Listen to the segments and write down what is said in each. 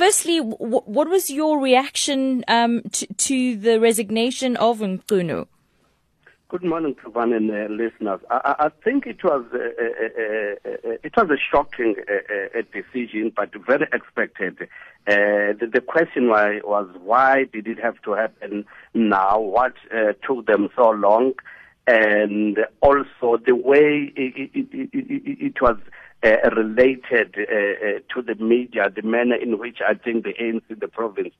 firstly, w- what was your reaction um, to, to, the resignation of Mchunu? Good morning, Kavan and uh, listeners. I, I, think it was uh, uh, uh, uh it was a shocking uh, decision, but very expected. The, the, question was, was why did it have to happen now? What took them so long? And also the way it, it, it, it was related to the media, the manner in which I think the ANC, the province,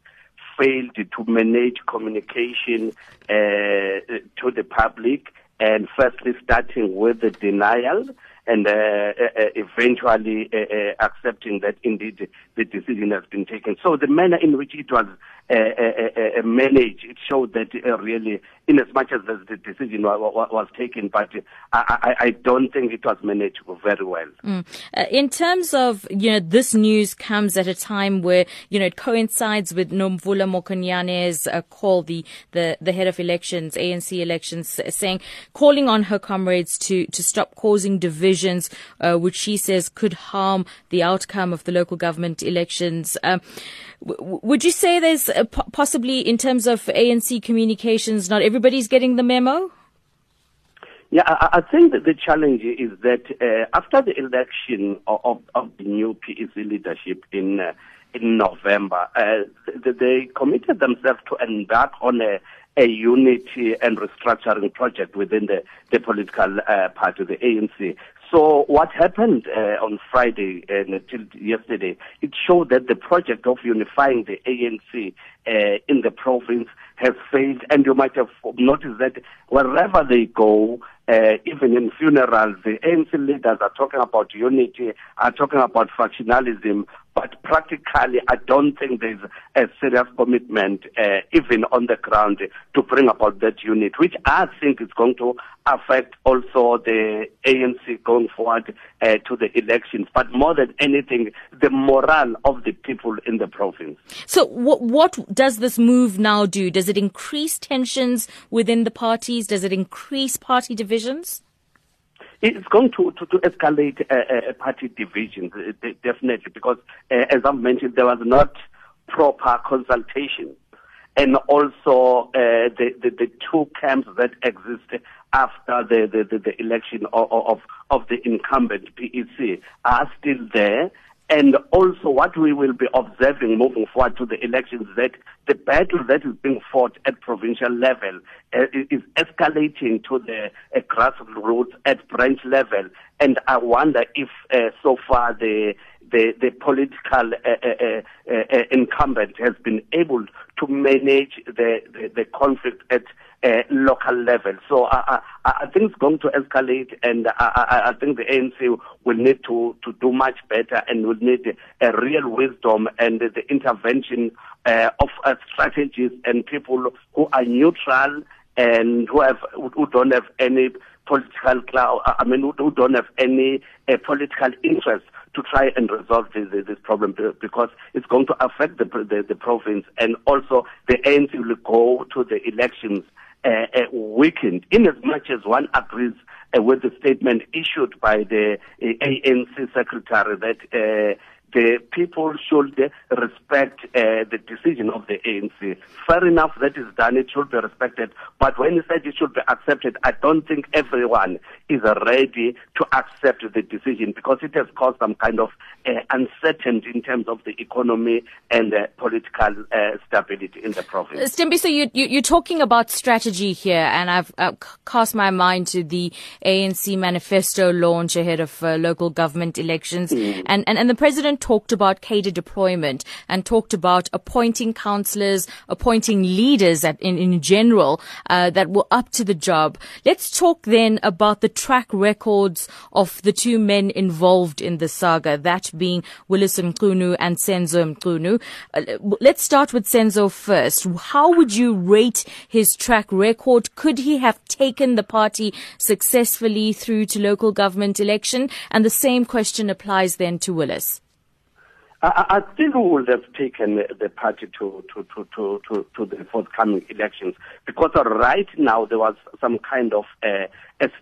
failed to manage communication uh, to the public and firstly starting with the denial and uh, uh, eventually uh, uh, accepting that indeed the decision has been taken. So the manner in which it was uh, uh, managed, it showed that really, in as much as the decision was, was taken, but I, I, don't think it was managed very well. Mm. in terms of, you know, this news comes at a time where, you know, it coincides with Nomvula Mokonyane's call, the, the, the head of elections, ANC elections, saying, calling on her comrades to, to stop causing divisions, which she says could harm the outcome of the local government elections. Um, would you say there's possibly in terms of ANC communications, not everybody's getting the memo? Yeah, I, I think that the challenge is that uh, after the election of, of, the new PEC leadership in uh, in November, uh, they, they committed themselves to embark on a a unity and restructuring project within the, the political uh, party, the ANC. So what happened uh, on Friday and until yesterday, it showed that the project of unifying the ANC uh, in the province has failed. And you might have noticed that wherever they go, uh, even in funerals, the ANC leaders are talking about unity, are talking about factionalism, but practically, I don't think there's a serious commitment, uh, even on the ground, to bring about that unit, which I think is going to affect also the ANC going forward uh, to the elections. But more than anything, the morale of the people in the province. So, what, what does this move now do? Does it increase tensions within the parties? Does it increase party divisions? It's going to, to, to escalate uh, uh, party divisions, uh, definitely, because uh, as I've mentioned, there was not proper consultation. And also uh, the, the, the, two camps that exist after the, the, the, election of, of, of the incumbent PEC are still there and also what we will be observing moving forward to the elections that the battle that is being fought at provincial level uh, is escalating to the uh, grassroots at branch level. And I wonder if uh, so far the the, the political uh, uh, uh, incumbent has been able to manage the, the, the conflict at uh, local level. So I, I, I, think it's going to escalate, and I, I, think the ANC will need to, to do much better and will need a real wisdom and the intervention uh, of uh, strategies and people who are neutral and who have who don't have any political cloud. I mean, who don't have any uh, political interest to try and resolve this, this problem because it's going to affect the, the, the province and also the ANC will go to the elections uh, uh, weakened in as much as one agrees uh, with the statement issued by the uh, ANC secretary that uh, the people should respect uh, the decision of the ANC. Fair enough, that is done, it should be respected. But when you said it should be accepted, I don't think everyone is ready to accept the decision because it has caused some kind of uh, uncertainty in terms of the economy and uh, political uh, stability in the province. Stimbi, so you, you, are talking about strategy here, and I've uh, cast my mind to the ANC manifesto launch ahead of uh, local government elections, mm. and, and, and the president talked about cadre deployment and talked about appointing councillors, appointing leaders at, in, in general uh, that were up to the job. Let's talk then about the track records of the two men involved in the saga, that being Willies Mchunu and Senzo Mchunu. Uh, let's start with Senzo first. How would you rate his track record? Could he have taken the party successfully through to local government election? And the same question applies then to Willies. I, I think we would have taken the party to, to, to, to, to, to the forthcoming elections because right now there was some kind of uh,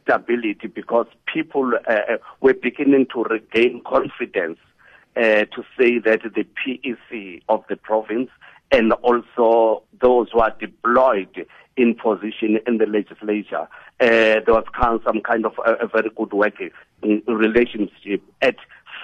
stability because people uh, were beginning to regain confidence uh, to say that the PEC of the province and also those who are deployed in position in the legislature, uh, there was some kind of a, a very good working relationship at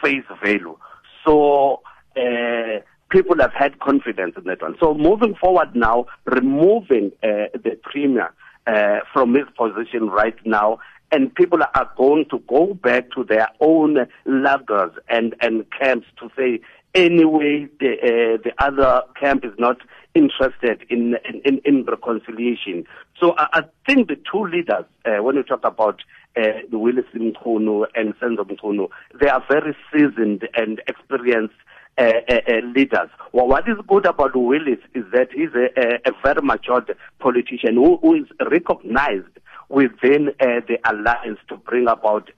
face value. So uh, people have had confidence in that one. So moving forward now, removing uh, the premier uh, from his position right now and people are going to go back to their own lagers and, and camps to say, anyway, the, uh, the other camp is not interested in, in, in reconciliation. So I, I, think the two leaders, uh, when we talk about uh, Willies Mchunu and Senzo Mchunu, they are very seasoned and experienced uh, uh, leaders. Well, what is good about Willis is that he's a, a, a very matured politician who, who is recognized within the alliance to bring about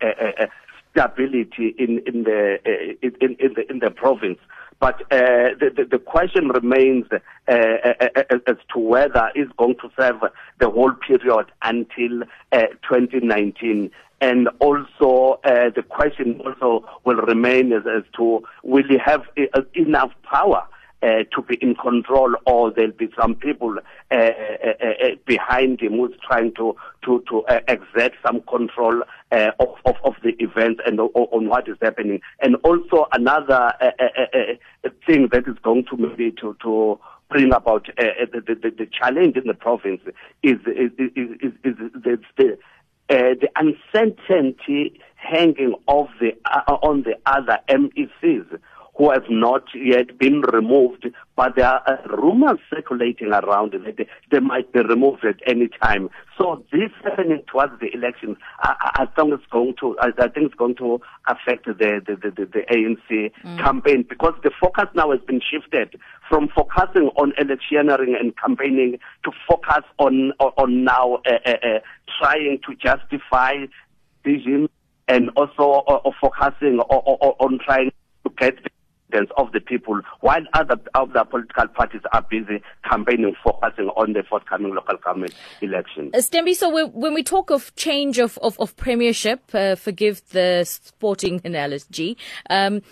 stability in in the in, in the in the province. But uh, the, the, the question remains uh, as to whether it's going to serve the whole period until uh, 2019. And also, the question also will remain as, as to will he have enough power uh, to be in control, or there'll be some people uh, uh, uh behind him who's trying to to to uh, exert some control uh, of, of, of the event and on what is happening. And also another thing that is going to maybe to to bring about the, the, the challenge in the province is is is, is, is the, the the uncertainty hanging of the on the other MECs who have not yet been removed, but there are uh, rumors circulating around that they, might be removed at any time. So this happening towards the elections, I, I think it's going to, I, I, think it's going to affect the the, the, the, the ANC mm. campaign because the focus now has been shifted from focusing on electioneering and campaigning to focus on on, on now uh, uh, uh trying to justify vision and also uh, focusing on, on trying to get of the people, while other other political parties are busy campaigning, focusing on the forthcoming local government elections. Uh, so when we talk of change of, of, of premiership, uh, forgive the sporting analogy, um,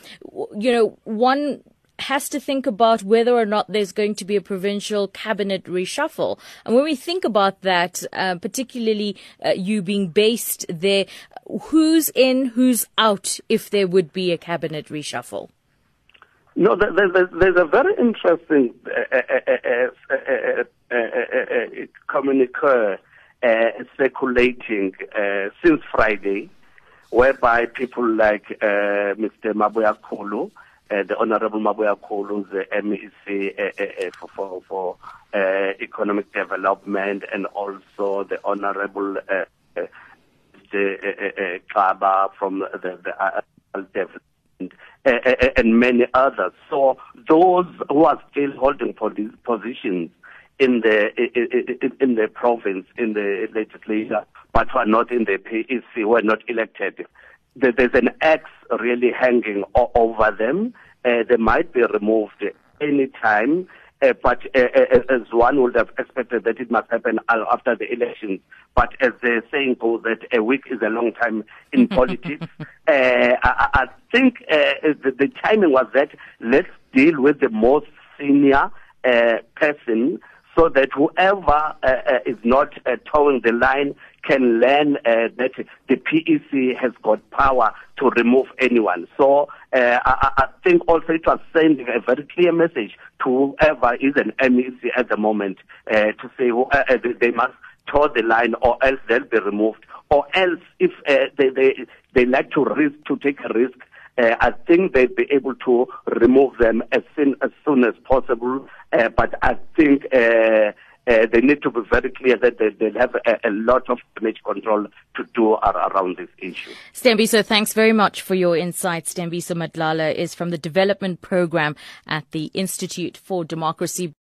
you know, one has to think about whether or not there's going to be a provincial cabinet reshuffle. And when we think about that, uh, particularly uh, you being based there, who's in, who's out if there would be a cabinet reshuffle? No, there's, there's a very interesting uh, uh, uh, communique circulating since Friday, whereby people like Mr. Mabuyakhulu, the Honorable Mabuyakhulu, the MEC for, for, for Economic Development, and also the Honorable Mr. Kaba from the, the and many others. So those who are still holding for these positions in the in the province, in the legislature, but who are not in the PEC, were not elected. There's an X really hanging over them. Uh, they might be removed any time. Uh, but uh, uh, as one would have expected that it must happen after the elections. But as the saying goes, that a week is a long time in politics. Uh, I, I, think uh, the, the, timing was that let's deal with the most senior person so that whoever is not towing the line can learn uh, that the PEC has got power to remove anyone. So uh, I, I, think also it was sending a very clear message to whoever is an MEC at the moment uh, to say uh, they must toe the line or else they'll be removed. Or else if uh, they, they, they like to risk, to take a risk, uh, I think they'd be able to remove them as soon as, soon as possible. Uh, but I think uh, uh, they need to be very clear that they, will have a, a, lot of damage control to do around this issue. Sithembiso, thanks very much for your insights. Sithembiso Madlala is from the development program at the Institute for Democracy.